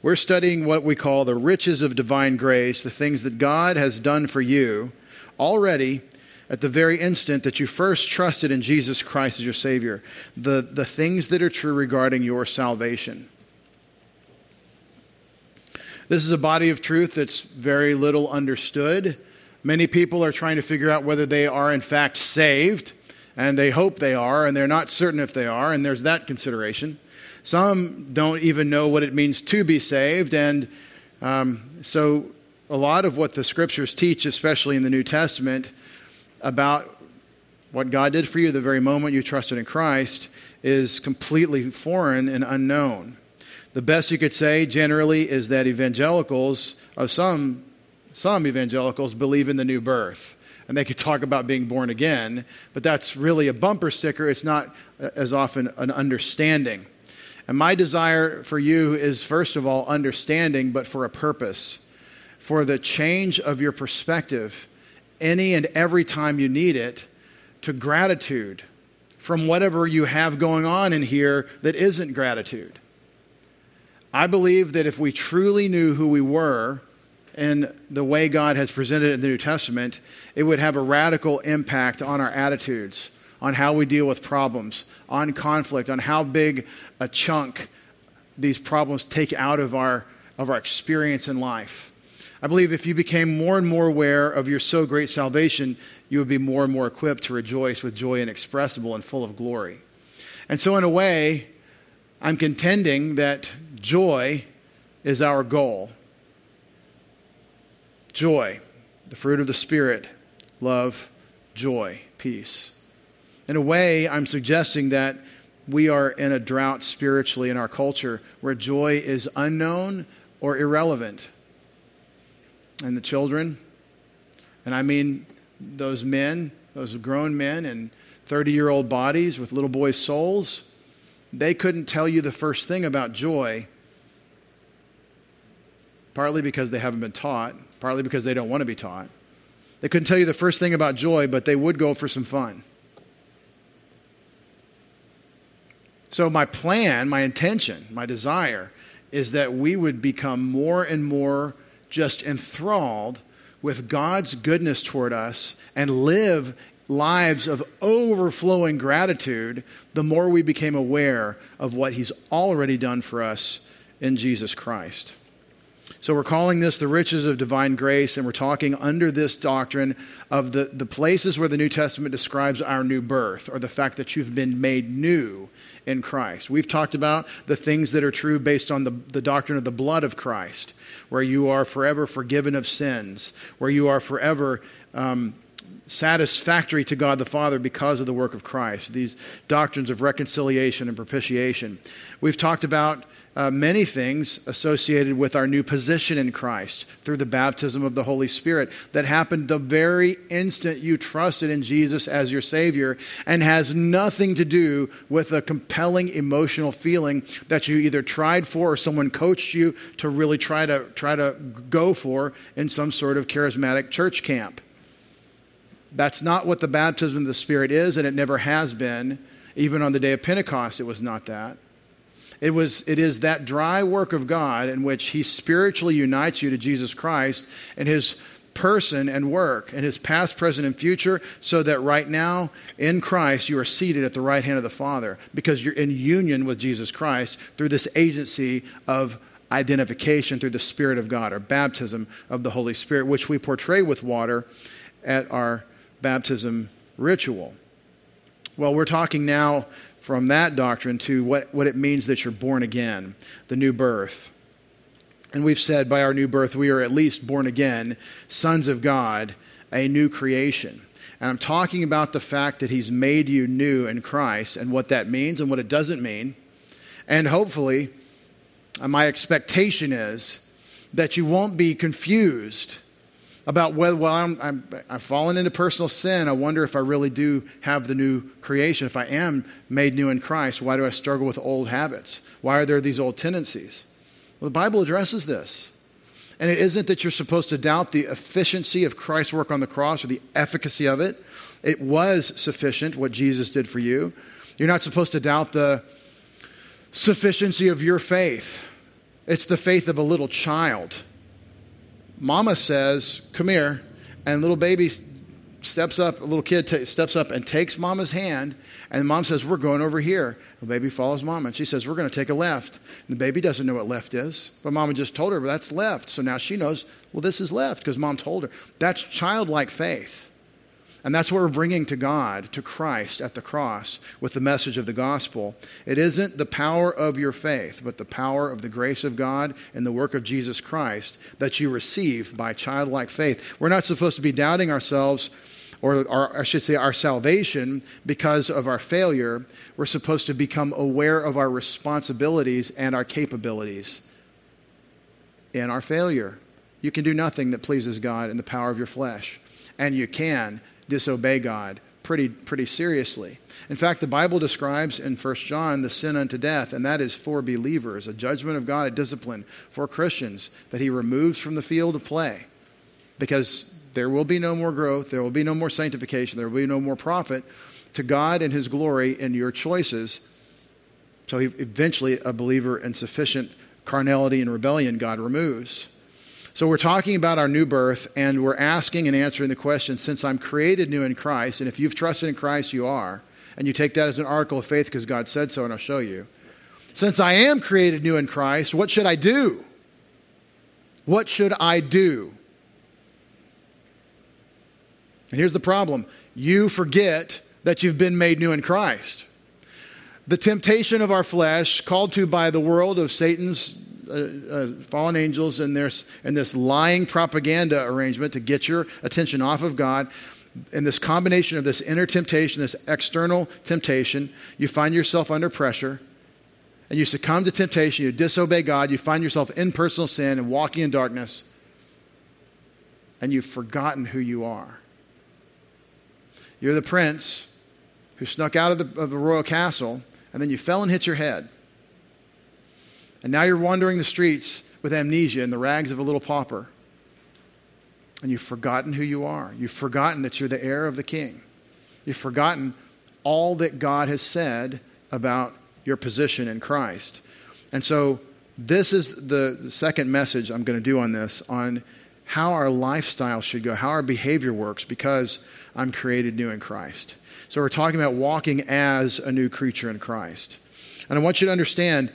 We're studying what we call the riches of divine grace, the things that God has done for you already at the very instant that you first trusted in Jesus Christ as your Savior, the, the things that are true regarding your salvation. This is a body of truth that's very little understood. Many people are trying to figure out whether they are, in fact, saved, and they hope they are, and they're not certain if they are, and there's that consideration. Some don't even know what it means to be saved, and um, so a lot of what the scriptures teach, especially in the New Testament, about what God did for you the very moment you trusted in Christ is completely foreign and unknown. The best you could say generally is that evangelicals, of some, some evangelicals, believe in the new birth. And they could talk about being born again, but that's really a bumper sticker. It's not uh, as often an understanding. And my desire for you is, first of all, understanding, but for a purpose, for the change of your perspective any and every time you need it to gratitude from whatever you have going on in here that isn't gratitude. I believe that if we truly knew who we were and the way God has presented it in the New Testament, it would have a radical impact on our attitudes, on how we deal with problems, on conflict, on how big a chunk these problems take out of our, of our experience in life. I believe if you became more and more aware of your so great salvation, you would be more and more equipped to rejoice with joy inexpressible and full of glory. And so, in a way, I'm contending that joy is our goal. Joy, the fruit of the Spirit, love, joy, peace. In a way, I'm suggesting that we are in a drought spiritually in our culture where joy is unknown or irrelevant and the children. And I mean those men, those grown men and 30 year old bodies with little boys' souls. They couldn't tell you the first thing about joy, partly because they haven't been taught, partly because they don't want to be taught. They couldn't tell you the first thing about joy, but they would go for some fun. So, my plan, my intention, my desire is that we would become more and more just enthralled with God's goodness toward us and live lives of overflowing gratitude, the more we became aware of what He's already done for us in Jesus Christ. So we're calling this the riches of divine grace, and we're talking under this doctrine of the, the places where the New Testament describes our new birth, or the fact that you've been made new in Christ. We've talked about the things that are true based on the, the doctrine of the blood of Christ, where you are forever forgiven of sins, where you are forever um, satisfactory to God the Father because of the work of Christ, these doctrines of reconciliation and propitiation. We've talked about uh, many things associated with our new position in Christ through the baptism of the Holy Spirit that happened the very instant you trusted in Jesus as your Savior and has nothing to do with a compelling emotional feeling that you either tried for or someone coached you to really try to, try to go for in some sort of charismatic church camp. That's not what the baptism of the Spirit is, and it never has been. Even on the day of Pentecost, it was not that. It, was, it is that dry work of God in which He spiritually unites you to Jesus Christ and His person and work and His past, present, and future, so that right now in Christ you are seated at the right hand of the Father because you're in union with Jesus Christ through this agency of identification through the Spirit of God or baptism of the Holy Spirit, which we portray with water at our baptism ritual. Well, we're talking now from that doctrine to what, what it means that you're born again, the new birth. And we've said by our new birth, we are at least born again, sons of God, a new creation. And I'm talking about the fact that He's made you new in Christ and what that means and what it doesn't mean. And hopefully, my expectation is that you won't be confused about whether, well, I'm, I'm, I've fallen into personal sin. I wonder if I really do have the new creation. If I am made new in Christ, why do I struggle with old habits? Why are there these old tendencies? Well, the Bible addresses this. And it isn't that you're supposed to doubt the efficiency of Christ's work on the cross or the efficacy of it. It was sufficient, what Jesus did for you. You're not supposed to doubt the sufficiency of your faith It's the faith of a little child. Mama says, Come here. And little baby steps up, a little kid t- steps up and takes mama's hand. And mom says, We're going over here. The baby follows mama. And she says, We're going to take a left. And the baby doesn't know what left is. But mama just told her, well, That's left. So now she knows, Well, this is left because mom told her. That's childlike faith. And that's what we're bringing to God, to Christ at the cross with the message of the gospel. It isn't the power of your faith, but the power of the grace of God and the work of Jesus Christ that you receive by childlike faith. We're not supposed to be doubting ourselves, or our, I should say our salvation, because of our failure. We're supposed to become aware of our responsibilities and our capabilities in our failure. You can do nothing that pleases God in the power of your flesh. And you can disobey God pretty, pretty seriously. In fact, the Bible describes in 1 John the sin unto death, and that is for believers, a judgment of God, a discipline for Christians that He removes from the field of play. Because there will be no more growth, there will be no more sanctification, there will be no more profit to God and His glory in your choices. So, eventually, a believer in sufficient carnality and rebellion, God removes. So we're talking about our new birth, and we're asking and answering the question since I'm created new in Christ, and if you've trusted in Christ, you are, and you take that as an article of faith because God said so, and I'll show you. Since I am created new in Christ, what should I do? What should I do? And here's the problem you forget that you've been made new in Christ. The temptation of our flesh, called to by the world of Satan's uh, uh, fallen angels their, in this lying propaganda arrangement to get your attention off of God. And this combination of this inner temptation, this external temptation, you find yourself under pressure and you succumb to temptation, you disobey God, you find yourself in personal sin and walking in darkness, and you've forgotten who you are. You're the prince who snuck out of the, of the royal castle, and then you fell and hit your head. And now you're wandering the streets with amnesia in the rags of a little pauper. And you've forgotten who you are. You've forgotten that you're the heir of the king. You've forgotten all that God has said about your position in Christ. And so, this is the, the second message I'm going to do on this on how our lifestyle should go, how our behavior works, because I'm created new in Christ. So, we're talking about walking as a new creature in Christ. And I want you to understand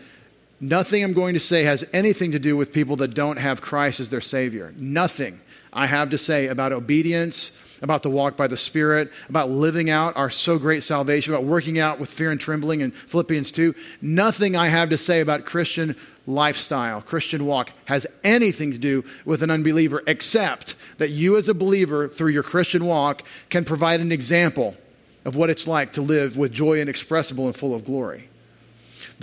Nothing I'm going to say has anything to do with people that don't have Christ as their Savior. Nothing I have to say about obedience, about the walk by the Spirit, about living out our so great salvation, about working out with fear and trembling in Philippians 2. Nothing I have to say about Christian lifestyle, Christian walk, has anything to do with an unbeliever, except that you, as a believer, through your Christian walk, can provide an example of what it's like to live with joy inexpressible and full of glory.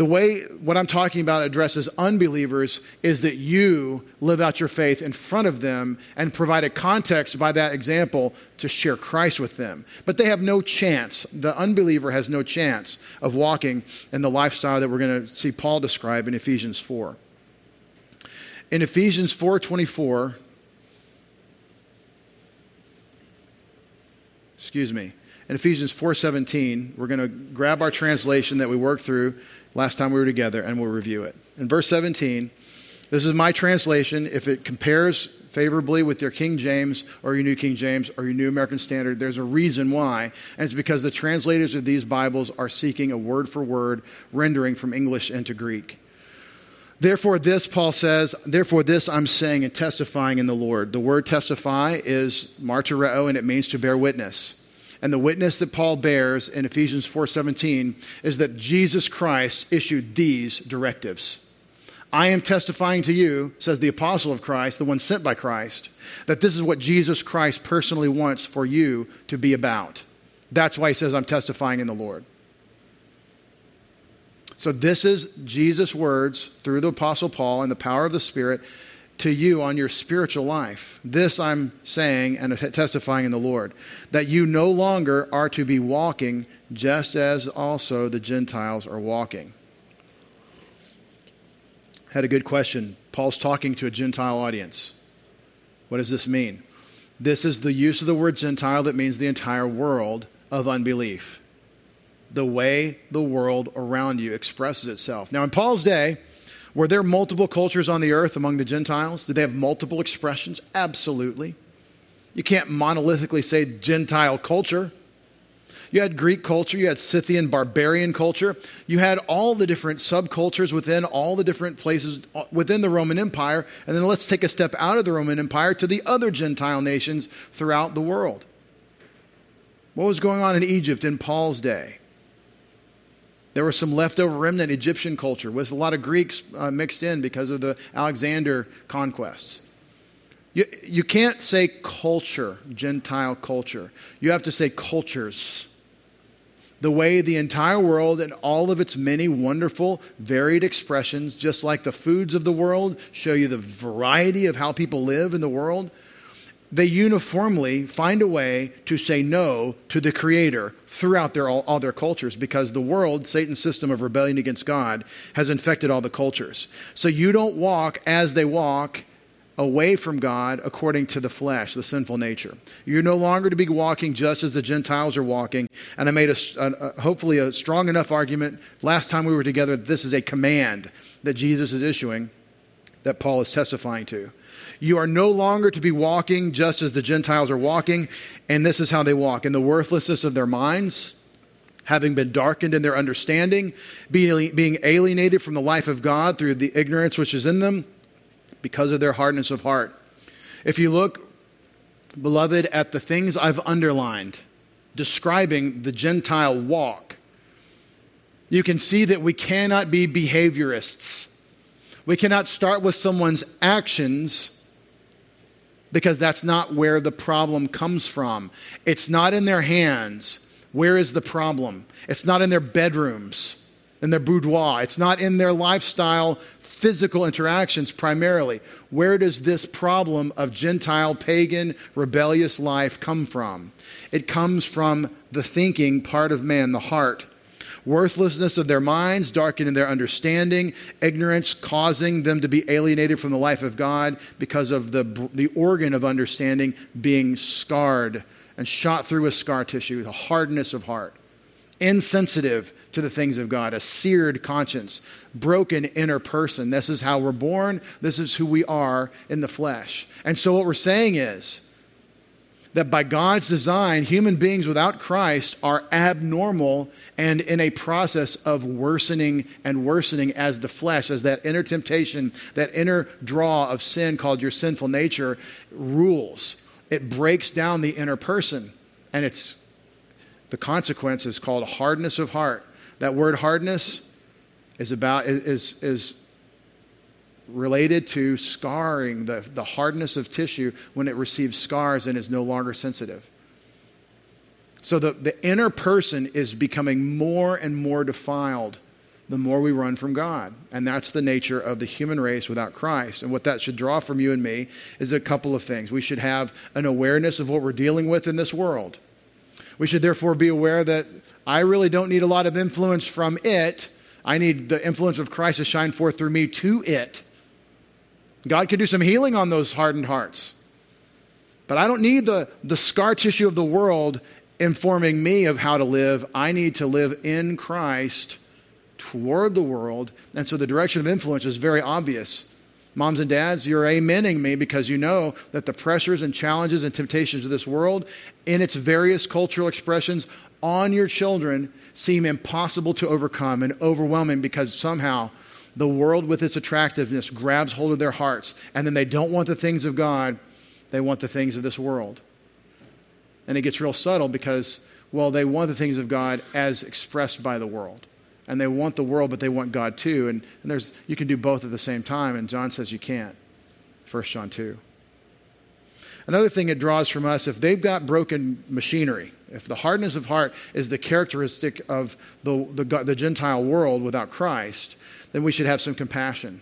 The way what I'm talking about addresses unbelievers is that you live out your faith in front of them and provide a context by that example to share Christ with them. But they have no chance. The unbeliever has no chance of walking in the lifestyle that we're going to see Paul describe in Ephesians 4. In Ephesians 4:24 Excuse me. In Ephesians 4:17, we're going to grab our translation that we worked through last time we were together, and we'll review it. In verse 17, this is my translation. If it compares favorably with your King James or your New King James or your New American Standard, there's a reason why. And it's because the translators of these Bibles are seeking a word for word rendering from English into Greek. Therefore, this, Paul says, therefore, this I'm saying and testifying in the Lord. The word testify is martyreo, and it means to bear witness. And the witness that Paul bears in Ephesians 4:17 is that Jesus Christ issued these directives. I am testifying to you, says the apostle of Christ, the one sent by Christ, that this is what Jesus Christ personally wants for you to be about. That's why he says, I'm testifying in the Lord. So, this is Jesus' words through the Apostle Paul and the power of the Spirit to you on your spiritual life. This I'm saying and testifying in the Lord, that you no longer are to be walking just as also the Gentiles are walking. Had a good question. Paul's talking to a Gentile audience. What does this mean? This is the use of the word Gentile that means the entire world of unbelief. The way the world around you expresses itself. Now, in Paul's day, Were there multiple cultures on the earth among the Gentiles? Did they have multiple expressions? Absolutely. You can't monolithically say Gentile culture. You had Greek culture, you had Scythian barbarian culture, you had all the different subcultures within all the different places uh, within the Roman Empire. And then let's take a step out of the Roman Empire to the other Gentile nations throughout the world. What was going on in Egypt in Paul's day? There was some leftover remnant Egyptian culture with a lot of Greeks uh, mixed in because of the Alexander conquests. You, you can't say culture, Gentile culture. You have to say cultures. The way the entire world and all of its many wonderful, varied expressions, just like the foods of the world show you the variety of how people live in the world, they uniformly find a way to say no to the Creator throughout their, all, all, their cultures because the world, Satan's system of rebellion against God, has infected all the cultures. So you don't walk as they walk away from God according to the flesh, the sinful nature. You're no longer to be walking just as the Gentiles are walking. And I made a, a, hopefully a strong enough argument last time we were together this is a command that Jesus is issuing that Paul is testifying to. You are no longer to be walking just as the Gentiles are walking, and this is how they walk in the worthlessness of their minds, having been darkened in their understanding, being, being alienated from the life of God through the ignorance which is in them because of their hardness of heart. If you look, beloved, at the things I've underlined describing the Gentile walk, you can see that we cannot be behaviorists. We cannot start with someone's actions because that's not where the problem comes from. It's not in their hands. Where is the problem? It's not in their bedrooms, in their boudoir. It's not in their lifestyle, physical interactions primarily. Where does this problem of Gentile, pagan, rebellious life come from? It comes from the thinking part of man, the heart worthlessness of their minds, darkening their understanding, ignorance causing them to be alienated from the life of God because of the, the organ of understanding being scarred and shot through with scar tissue, the hardness of heart, insensitive to the things of God, a seared conscience, broken inner person. This is how we're born. This is who we are in the flesh. And so, what we're saying is, that by God's design, human beings without Christ are abnormal and in a process of worsening and worsening as the flesh, as that inner temptation, that inner draw of sin called your sinful nature rules. It breaks down the inner person, and it's the consequence is called hardness of heart. That word hardness is about is is related to scarring, the, the hardness of tissue when it receives scars and is no longer sensitive. So the, the inner person is becoming more and more defiled the more we run from God. And that's the nature of the human race without Christ. And what that should draw from you and me is a couple of things. We should have an awareness of what we're dealing with in this world. We should therefore be aware that I really don't need a lot of influence from it. I need the influence of Christ to shine forth through me to it. God can do some healing on those hardened hearts. But I don't need the, the scar tissue of the world informing me of how to live. I need to live in Christ toward the world. And so the direction of influence is very obvious. Moms and dads, you're amening me because you know that the pressures and challenges and temptations of this world, in its various cultural expressions, on your children seem impossible to overcome and overwhelming because somehow the world with its attractiveness grabs hold of their hearts, and then they don't want the things of God, they want the things of this world. And it gets real subtle because, well, they want the things of God as expressed by the world. And they want the world, but they want God too. And, and there's, you can do both at the same time, and John says you can't. 1 John 2. Another thing it draws from us if they've got broken machinery, if the hardness of heart is the characteristic of the, the, the Gentile world without Christ, then we should have some compassion.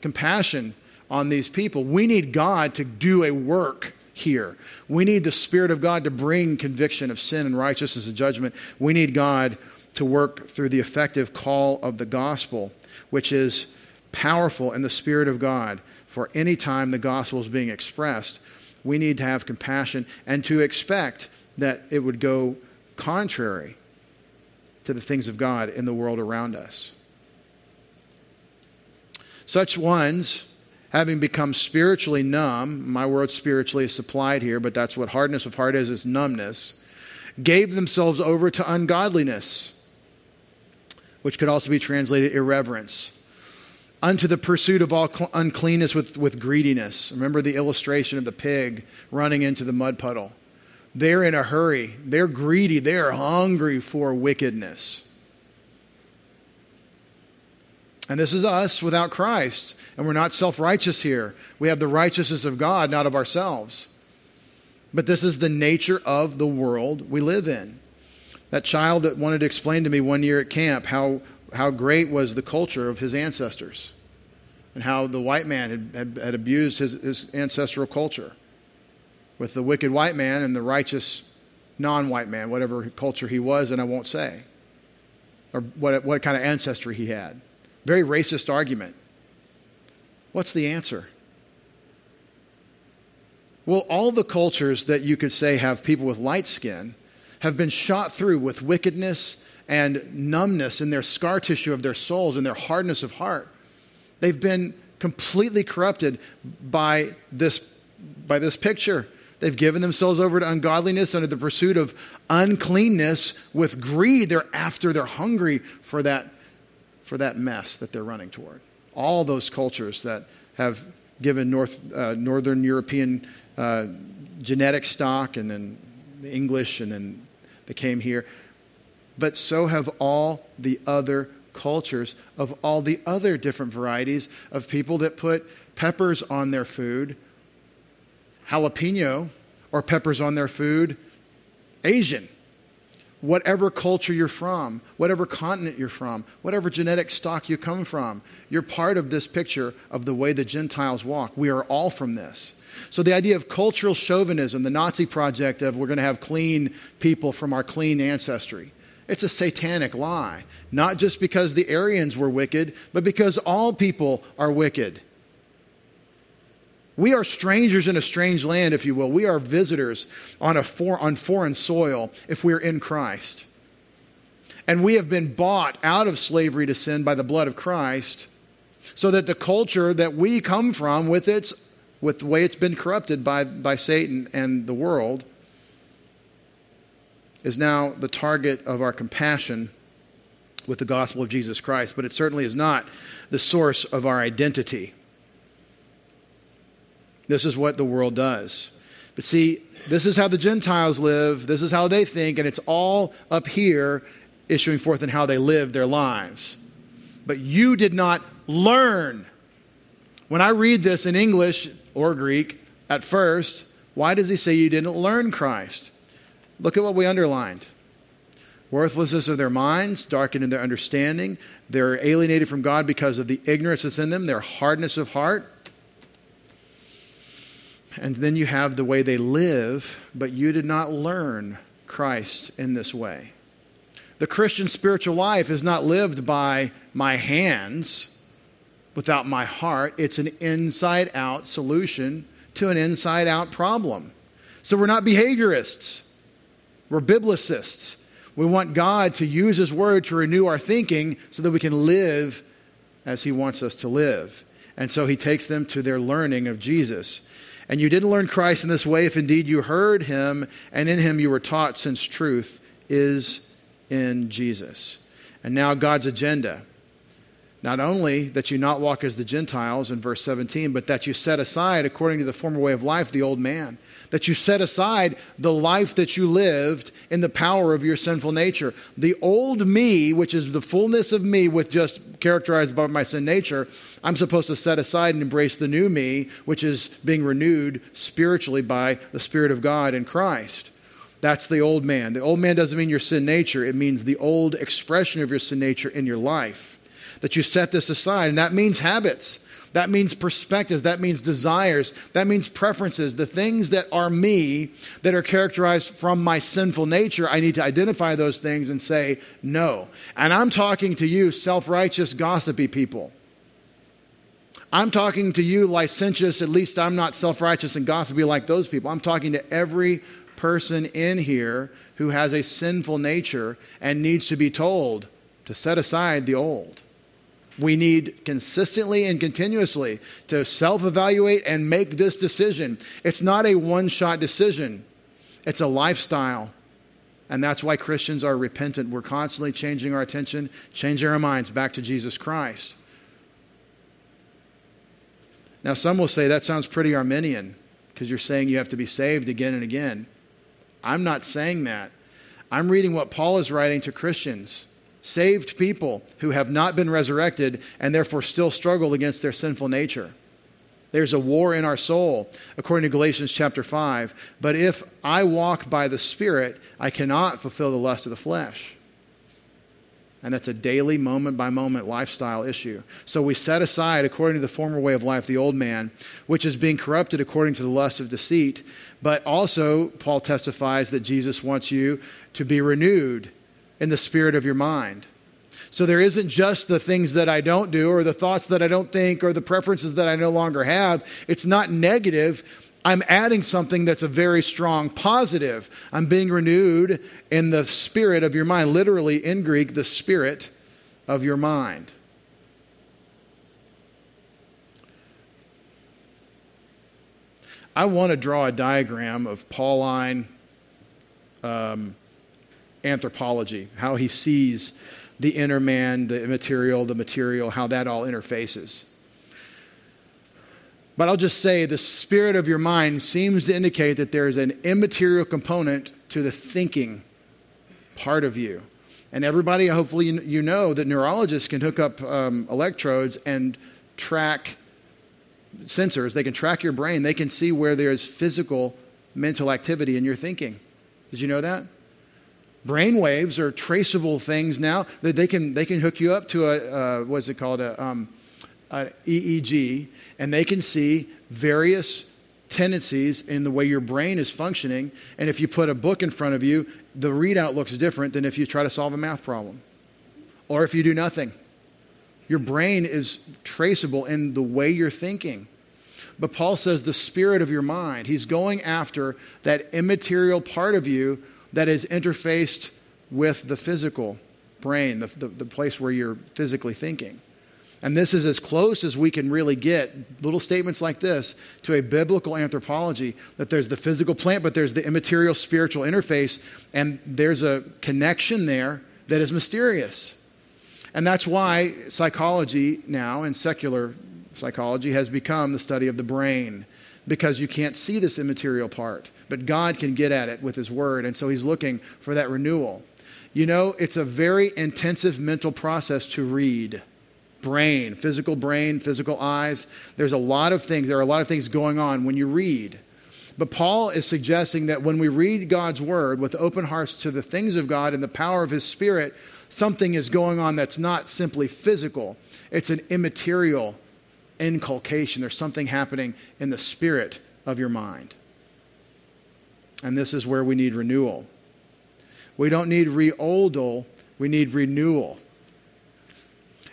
Compassion on these people. We need God to do a work here. We need the Spirit of God to bring conviction of sin and righteousness and judgment. We need God to work through the effective call of the gospel, which is powerful in the Spirit of God. For any time the gospel is being expressed, we need to have compassion and to expect that it would go contrary to the things of God in the world around us. Such ones, having become spiritually numb, my word spiritually is supplied here, but that's what hardness of heart is, is numbness, gave themselves over to ungodliness, which could also be translated irreverence, unto the pursuit of all uncleanness with, with greediness. Remember the illustration of the pig running into the mud puddle. They're in a hurry, they're greedy, they're hungry for wickedness. And this is us without Christ. And we're not self righteous here. We have the righteousness of God, not of ourselves. But this is the nature of the world we live in. That child that wanted to explain to me one year at camp how, how great was the culture of his ancestors and how the white man had, had, had abused his, his ancestral culture with the wicked white man and the righteous non white man, whatever culture he was, and I won't say, or what, what kind of ancestry he had. Very racist argument. What's the answer? Well, all the cultures that you could say have people with light skin have been shot through with wickedness and numbness in their scar tissue of their souls and their hardness of heart. They've been completely corrupted by this, by this picture. They've given themselves over to ungodliness under the pursuit of uncleanness with greed. They're after, they're hungry for that for that mess that they're running toward. All those cultures that have given North, uh, Northern European uh, genetic stock and then the English and then they came here. But so have all the other cultures of all the other different varieties of people that put peppers on their food, jalapeno, or peppers on their food, Asian whatever culture you're from, whatever continent you're from, whatever genetic stock you come from. You're part of this picture of the way the Gentiles walk. We are all from this. So, the idea of cultural chauvinism, the Nazi project of we're going to have clean people from our clean ancestry, it's a satanic lie. Not just because the Aryans were wicked, but because all people are wicked. We are strangers in a strange land, if you will. We are visitors on, a for, on foreign soil if we're in Christ. And we have been bought out of slavery to sin by the blood of Christ, so that the culture that we come from, with, its, with the way it's been corrupted by, by Satan and the world, is now the target of our compassion with the gospel of Jesus Christ. But it certainly is not the source of our identity. This is what the world does. But see, this is how the Gentiles live, this is how they think, and it's all up here issuing forth in how they live their lives. But you did not learn. When I read this in English or Greek at first, why does he say you didn't learn Christ? Look at what we underlined worthlessness of their minds, darkened in their understanding. They're alienated from God because of the ignorance that's in them, their hardness of heart. And then you have the way they live, but you did not learn Christ in this way. The Christian spiritual life is not lived by my hands without my heart. It's an inside out solution to an inside out problem. So we're not behaviorists, we're biblicists. We want God to use His Word to renew our thinking so that we can live as He wants us to live. And so He takes them to their learning of Jesus. And you didn't learn Christ in this way if indeed you heard him and in him you were taught, since truth is in Jesus. And now God's agenda. Not only that you not walk as the Gentiles in verse 17, but that you set aside, according to the former way of life, the old man that you set aside the life that you lived in the power of your sinful nature. The old me, which is the fullness of me with just characterized by my sin nature, I'm supposed to set aside and embrace the new me, which is being renewed spiritually by the Spirit of God in Christ. That's the old man. The old man doesn't mean your sin nature, it means the old expression of your sin nature in your life. That you set this aside, and that means habits. That means perspectives. That means desires. That means preferences. The things that are me, that are characterized from my sinful nature, I need to identify those things and say no. And I'm talking to you, self righteous, gossipy people. I'm talking to you, licentious, at least I'm not self righteous and gossipy like those people. I'm talking to every person in here who has a sinful nature and needs to be told to set aside the old We need consistently and continuously to self evaluate and make this decision. It's not a one shot decision, it's a lifestyle. And that's why Christians are repentant. We're constantly changing our attention, changing our minds back to Jesus Christ. Now, some will say that sounds pretty Arminian because you're saying you have to be saved again and again. I'm not saying that. I'm reading what Paul is writing to Christians, saved people who have not been resurrected and therefore still struggle against their sinful nature. There's a war in our soul, according to Galatians chapter 5. But if I walk by the Spirit, I cannot fulfill the lust of the flesh. And that's a daily, moment by moment lifestyle issue. So we set aside, according to the former way of life, the old man, which is being corrupted according to the lust of deceit. But also, Paul testifies that Jesus wants you to be renewed in the spirit of your mind. So there isn't just the things that I don't do or the thoughts that I don't think or the preferences that I no longer have. It's not negative. I'm adding something that's a very strong positive. I'm being renewed in the spirit of your mind, literally in Greek, the spirit of your mind. I want to draw a diagram of Pauline um, anthropology, how he sees the inner man, the immaterial, the material, how that all interfaces. But I'll just say the spirit of your mind seems to indicate that there's an immaterial component to the thinking part of you. And everybody, hopefully, you know that neurologists can hook up um, electrodes and track sensors. They can track your brain. They can see where there's physical mental activity in your thinking. Did you know that? Brain waves are traceable things now that they can, they can hook you up to a, uh, what's it called, a, um, a EEG, and they can see various tendencies in the way your brain is functioning. And if you put a book in front of you, the readout looks different than if you try to solve a math problem or if you do nothing. Your brain is traceable in the way you're thinking. But Paul says the spirit of your mind, he's going after that immaterial part of you that is interfaced with the physical brain, the, the, the, place where you're physically thinking. And this is as close as we can really get, little statements like this, to a biblical anthropology that there's the physical plant, but there's the immaterial spiritual interface, and there's a connection there that is mysterious. And that's why psychology now, and secular psychology, has become the study of the brain because you can't see this immaterial part. But God can get at it with His Word, and so He's looking for that renewal. You know, it's a very intensive mental process to read. Brain, physical brain, physical eyes. There's a lot of things, there are a lot of things going on when you read. But Paul is suggesting that when we read God's word with open hearts to the things of God and the power of his spirit, something is going on that's not simply physical, it's an immaterial inculcation. There's something happening in the spirit of your mind. And this is where we need renewal. We don't need reoldal, we need renewal.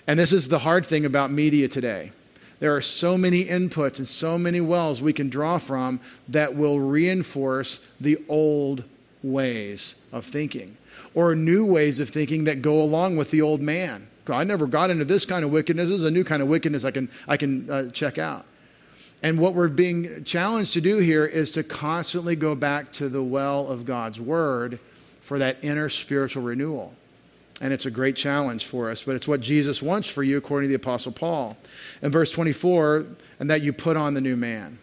And this is the hard thing about media today. There are so many inputs and so many wells we can draw from that will reinforce the old ways of thinking or new ways of thinking that go along with the old man. I never got into this kind of wickedness. This is a new kind of wickedness I can, I can uh, check out. And what we're being challenged to do here is to constantly go back to the well of God's Word for that inner spiritual renewal. And it's a great challenge for us, but it's what Jesus wants for you, according to the Apostle Paul. In verse 24, and that you put on the new man.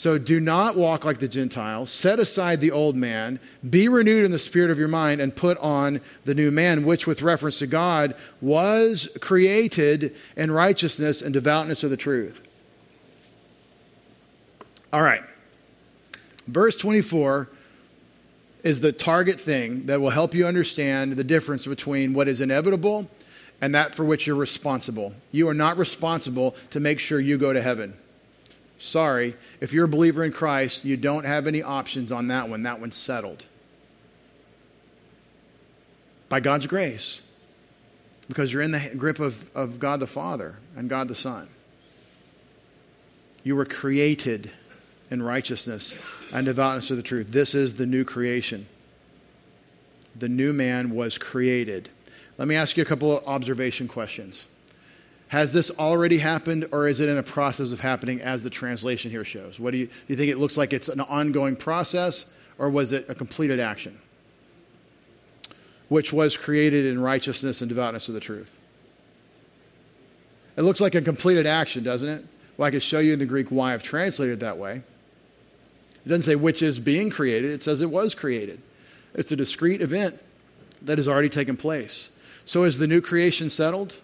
So do not walk like the Gentiles. Set aside the old man. Be renewed in the spirit of your mind and put on the new man, which, with reference to God, was created in righteousness and devoutness of the truth. All right. Verse 24 is the target thing that will help you understand the difference between what is inevitable and that for which you're responsible. You are not responsible to make sure you go to heaven. Sorry, if you're a believer in Christ, you don't have any options on that one. That one's settled. By God's grace, because you're in the grip of, of God the Father and God the Son. You were created in righteousness and devoutness of the truth. This is the new creation. The new man was created. Let me ask you a couple of observation questions. Has this already happened, or is it in a process of happening as the translation here shows? What do you, do you think it looks like it's an ongoing process, or was it a completed action? Which was created in righteousness and devoutness of the truth. It looks like a completed action, doesn't it? Well, I could show you in the Greek why I've translated that way. It doesn't say which is being created, it says it was created. It's a discrete event that has already taken place. So is the new creation settled?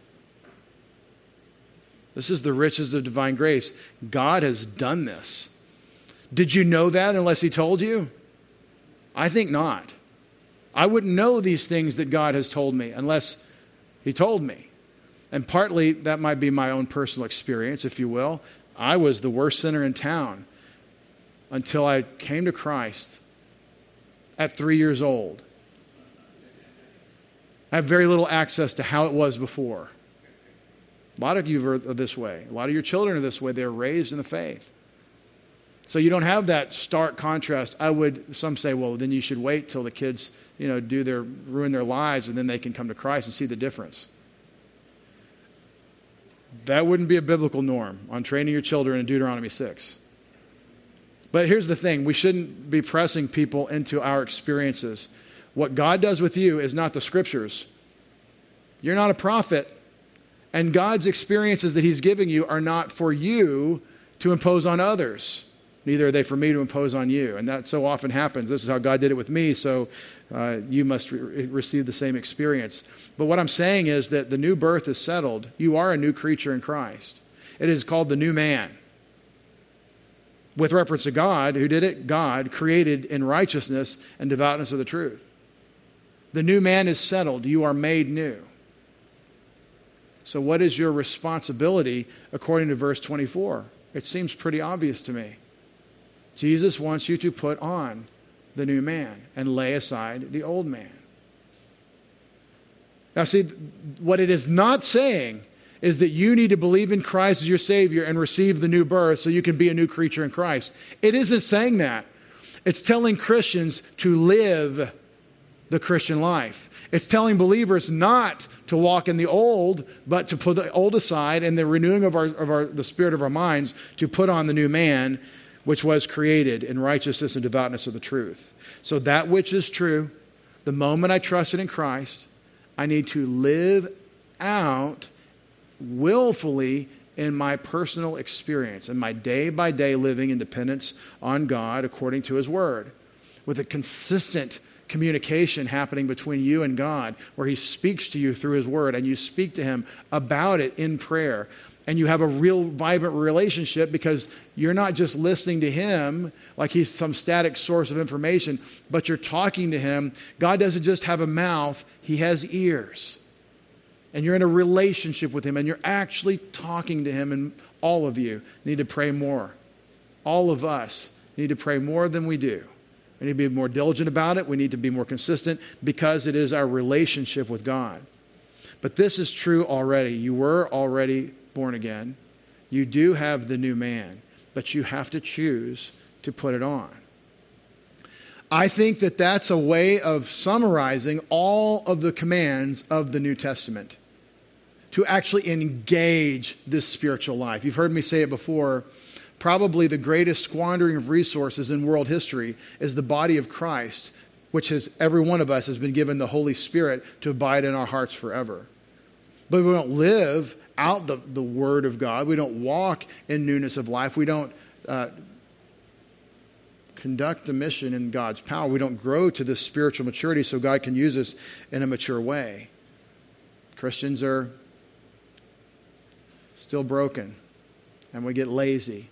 This is the riches of divine grace. God has done this. Did you know that unless He told you? I think not. I wouldn't know these things that God has told me unless He told me. And partly that might be my own personal experience, if you will. I was the worst sinner in town until I came to Christ at three years old. I have very little access to how it was before. A lot of you are this way. A lot of your children are this way. They're raised in the faith. So you don't have that stark contrast. I would, some say, well, then you should wait till the kids, you know, do their, ruin their lives and then they can come to Christ and see the difference. That wouldn't be a biblical norm on training your children in Deuteronomy 6. But here's the thing we shouldn't be pressing people into our experiences. What God does with you is not the scriptures. You're not a prophet. And God's experiences that He's giving you are not for you to impose on others. Neither are they for me to impose on you. And that so often happens. This is how God did it with me, so uh, you must re- receive the same experience. But what I'm saying is that the new birth is settled. You are a new creature in Christ. It is called the new man. With reference to God, who did it? God, created in righteousness and devoutness of the truth. The new man is settled. You are made new. So, what is your responsibility according to verse 24? It seems pretty obvious to me. Jesus wants you to put on the new man and lay aside the old man. Now, see, what it is not saying is that you need to believe in Christ as your Savior and receive the new birth so you can be a new creature in Christ. It isn't saying that. It's telling Christians to live the Christian life. It's telling believers not to walk in the old, but to put the old aside and the renewing of, our, of our, the spirit of our minds to put on the new man, which was created in righteousness and devoutness of the truth. So that which is true, the moment I trusted in Christ, I need to live out willfully in my personal experience, in my day by day living in dependence on God according to His Word, with a consistent communication happening between you and God, where He speaks to you through His Word and you speak to Him about it in prayer. And you have a real vibrant relationship because you're not just listening to Him like He's some static source of information, but you're talking to Him. God doesn't just have a mouth, He has ears. And you're in a relationship with Him and you're actually talking to Him, and all of you need to pray more. All of us need to pray more than we do. We need to be more diligent about it. We need to be more consistent because it is our relationship with God. But this is true already. You were already born again. You do have the new man, but you have to choose to put it on. I think that that's a way of summarizing all of the commands of the New Testament to actually engage this spiritual life. You've heard me say it before probably the greatest squandering of resources in world history is the body of Christ, which has every one of us has been given the Holy Spirit to abide in our hearts forever. But we don't live out the, the Word of God. We don't walk in newness of life. We don't uh, conduct the mission in God's power. We don't grow to this spiritual maturity so God can use us in a mature way. Christians are still broken, and we get lazy.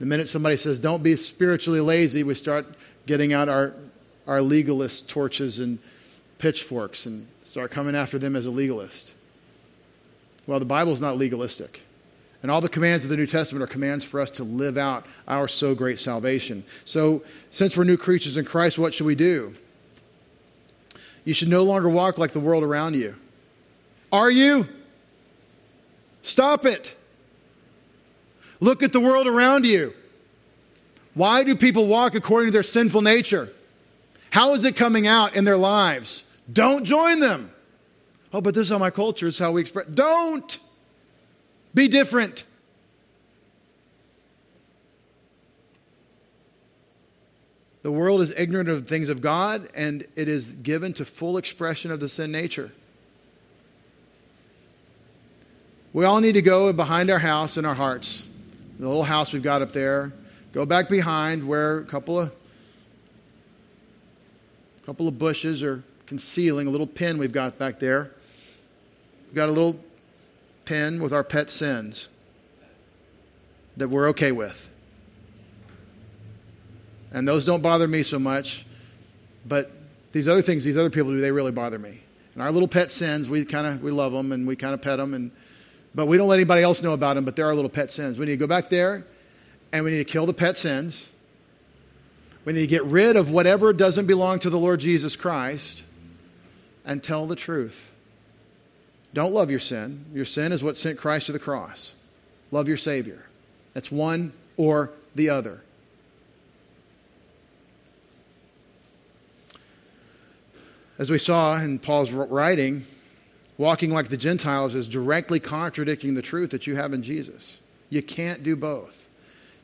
The minute somebody says, don't be spiritually lazy, we start getting out our, our legalist torches and pitchforks and start coming after them as a legalist. Well, the Bible is not legalistic. And all the commands of the New Testament are commands for us to live out our so great salvation. So, since we're new creatures in Christ, what should we do? You should no longer walk like the world around you. Are you? Stop it. Look at the world around you. Why do people walk according to their sinful nature? How is it coming out in their lives? Don't join them. Oh, but this is how my culture is how we express. Don't. Be different. The world is ignorant of the things of God, and it is given to full expression of the sin nature. We all need to go behind our house and our hearts, the little house we've got up there. Go back behind where a couple of couple of bushes are concealing a little pin we've got back there. We've got a little pin with our pet sins that we're okay with. And those don't bother me so much, but these other things these other people do, they really bother me. And our little pet sins, we kind of we love them and we kind of pet them and but we don't let anybody else know about them, but they're our little pet sins. We need to go back there and we need to kill the pet sins. We need to get rid of whatever doesn't belong to the Lord Jesus Christ and tell the truth. Don't love your sin. Your sin is what sent Christ to the cross. Love your Savior. That's one or the other. As we saw in Paul's writing, walking like the Gentiles is directly contradicting the truth that you have in Jesus. You can't do both.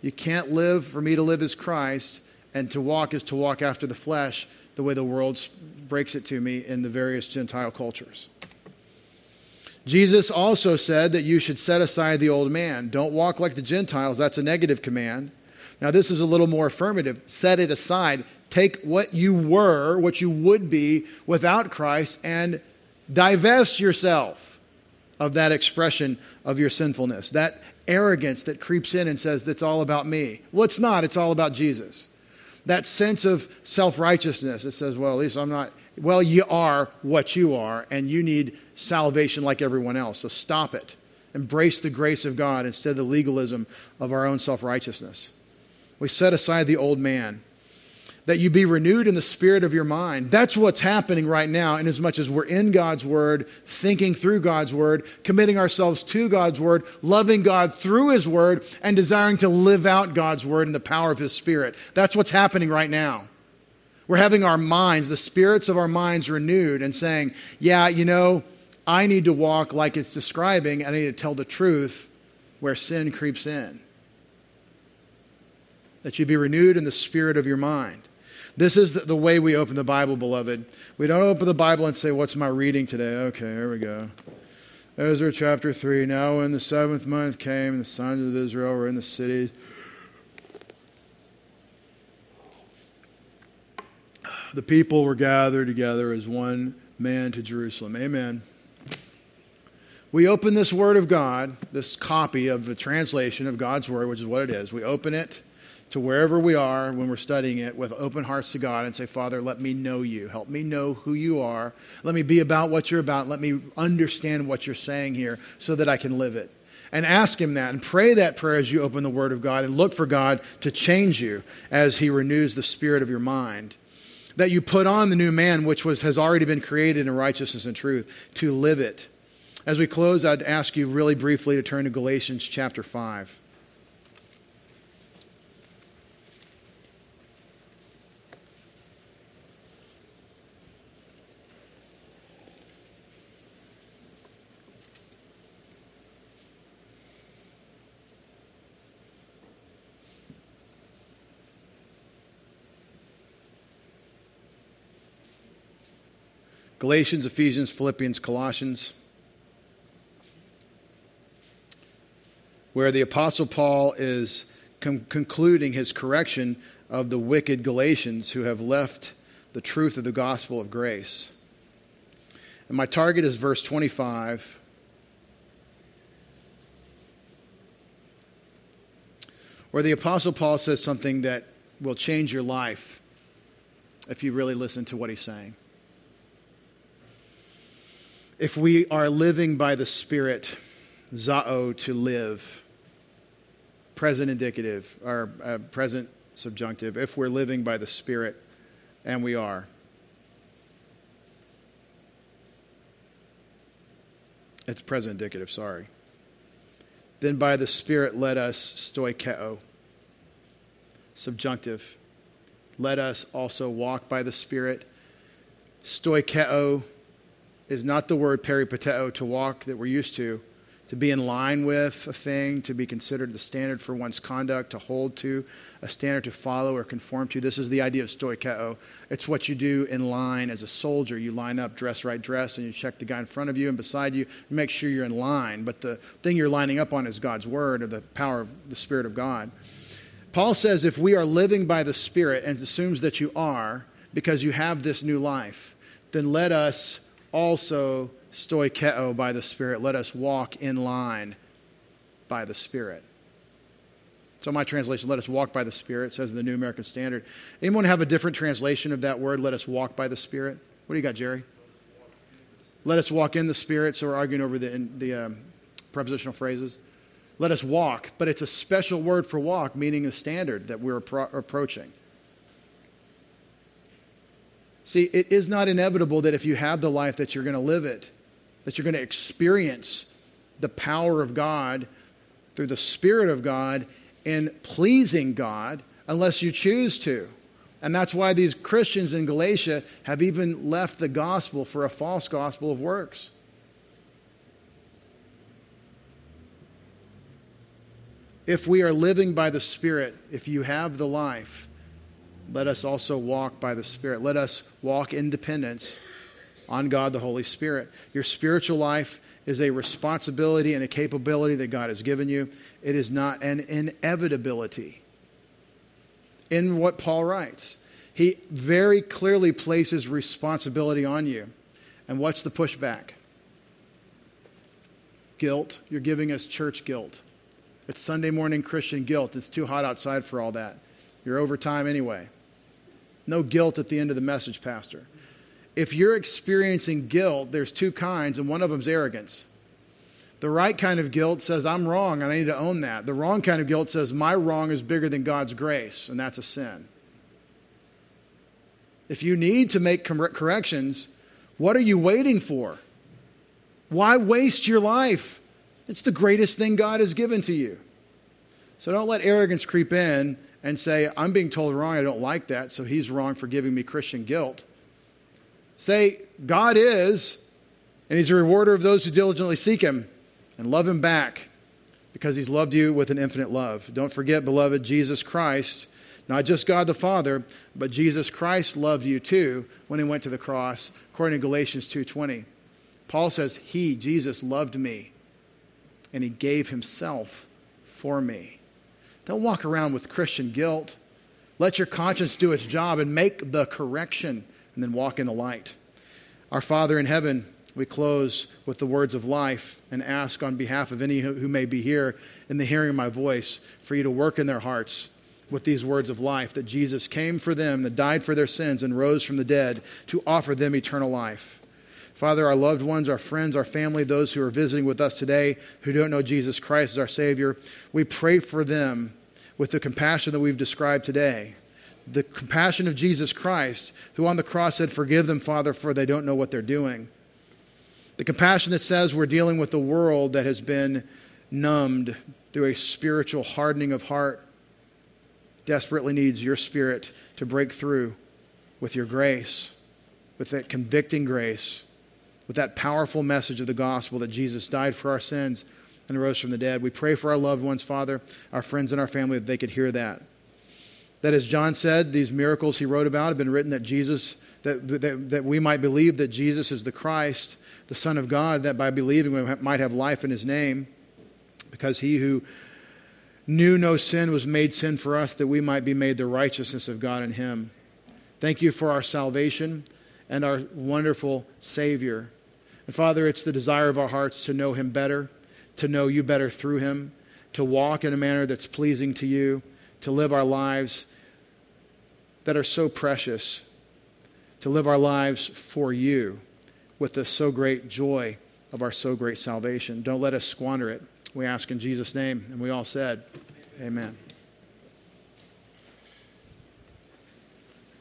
You can't live, for me to live as Christ, and to walk is to walk after the flesh the way the world breaks it to me in the various Gentile cultures. Jesus also said that you should set aside the old man. Don't walk like the Gentiles. That's a negative command. Now, this is a little more affirmative. Set it aside. Take what you were, what you would be without Christ, and divest yourself of that expression of your sinfulness, that arrogance that creeps in and says, That's all about me. Well, it's not, it's all about Jesus. That sense of self righteousness that says, Well, at least I'm not, well, you are what you are, and you need salvation like everyone else. So stop it. Embrace the grace of God instead of the legalism of our own self righteousness. We set aside the old man that you be renewed in the spirit of your mind. That's what's happening right now, in as much as we're in God's Word, thinking through God's Word, committing ourselves to God's Word, loving God through His Word, and desiring to live out God's Word in the power of His Spirit. That's what's happening right now. We're having our minds, the spirits of our minds renewed, and saying, yeah, you know, I need to walk like it's describing, I need to tell the truth where sin creeps in. That you be renewed in the spirit of your mind. This is the, way we open the Bible, beloved. We don't open the Bible and say, What's my reading today? Okay, here we go. Ezra chapter 3. Now, when the seventh month came, the sons of Israel were in the city. The people were gathered together as one man to Jerusalem. Amen. We open this Word of God, this copy of the translation of God's Word, which is what it is. We open it to wherever we are when we're studying it with open hearts to God and say, Father, let me know you. Help me know who you are. Let me be about what you're about. Let me understand what you're saying here so that I can live it. And ask Him that and pray that prayer as you open the Word of God and look for God to change you as He renews the spirit of your mind. That you put on the new man, which was, has already been created in righteousness and truth, to live it. As we close, I'd ask you really briefly to turn to Galatians chapter 5. Galatians, Ephesians, Philippians, Colossians, where the Apostle Paul is con- concluding his correction of the wicked Galatians who have left the truth of the gospel of grace. And my target is verse 25. Where the Apostle Paul says something that will change your life if you really listen to what he's saying if we are living by the Spirit, zao, to live, present indicative, or uh, present subjunctive, if we're living by the Spirit, and we are. It's present indicative, sorry. Then by the Spirit let us stoikeo, subjunctive. Let us also walk by the Spirit. Stoikeo is not the word peripateo, to walk, that we're used to. to be in line with a thing, to be considered the standard for one's conduct, to hold to, a standard to follow or conform to. This is the idea of stoikeo. It's what you do in line as a soldier. You line up, dress right, dress, and you check the guy in front of you and beside you. You make sure you're in line. But the thing you're lining up on is God's word or the power of the Spirit of God. Paul says if we are living by the Spirit and assumes that you are because you have this new life, then let us also stoikeo by the Spirit. Let us walk in line by the Spirit. So my translation, let us walk by the Spirit, says the New American Standard. Anyone have a different translation of that word, let us walk by the Spirit? What do you got, Jerry? Let us walk in the Spirit. So we're arguing over the, the um, prepositional phrases. Let us walk, but it's a special word for walk, meaning the standard that we're appro- approaching. See, it is not inevitable that if you have the life that you're going to live it, that you're going to experience the power of God through the Spirit of God in pleasing God unless you choose to. And that's why these Christians in Galatia have even left the gospel for a false gospel of works. If we are living by the Spirit, if you have the life, let us also walk by the Spirit. Let us walk in dependence on God the Holy Spirit. Your spiritual life is a responsibility and a capability that God has given you, it is not an inevitability. In what Paul writes, he very clearly places responsibility on you. And what's the pushback? Guilt. You're giving us church guilt. It's Sunday morning Christian guilt. It's too hot outside for all that. You're over time anyway. No guilt at the end of the message, Pastor. If you're experiencing guilt, there's two kinds, and one of them's arrogance. The right kind of guilt says, I'm wrong and I need to own that. The wrong kind of guilt says, my wrong is bigger than God's grace, and that's a sin. If you need to make corrections, what are you waiting for? Why waste your life? It's the greatest thing God has given to you. So don't let arrogance creep in and say, I'm being told wrong, I don't like that, so he's wrong for giving me Christian guilt. Say, God is, and he's a rewarder of those who diligently seek him, and love him back because he's loved you with an infinite love. Don't forget, beloved, Jesus Christ, not just God the Father, but Jesus Christ loved you too when he went to the cross, according to Galatians 2:20. Paul says, "He, Jesus, loved me, and he gave himself for me." Don't walk around with Christian guilt. Let your conscience do its job and make the correction and then walk in the light. Our Father in heaven, we close with the words of life and ask on behalf of any who may be here in the hearing of my voice for you to work in their hearts with these words of life that Jesus came for them, that died for their sins, and rose from the dead to offer them eternal life. Father, our loved ones, our friends, our family, those who are visiting with us today who don't know Jesus Christ as our Savior, we pray for them with the compassion that we've described today. The compassion of Jesus Christ, who on the cross said, Forgive them, Father, for they don't know what they're doing. The compassion that says we're dealing with a world that has been numbed through a spiritual hardening of heart, desperately needs your spirit to break through with your grace, with that convicting grace with that powerful message of the gospel that Jesus died for our sins and rose from the dead. We pray for our loved ones, Father, our friends and our family, that they could hear that. That, as John said, these miracles he wrote about have been written that Jesus, that, that, that we might believe that Jesus is the Christ, the Son of God, that by believing we might have life in his name, because he who knew no sin was made sin for us, that we might be made the righteousness of God in him. Thank you for our salvation and our wonderful Savior. And Father, it's the desire of our hearts to know Him better, to know you better through Him, to walk in a manner that's pleasing to you, to live our lives that are so precious, to live our lives for you with the so great joy of our so great salvation. Don't let us squander it. We ask in Jesus' name. And we all said, Amen.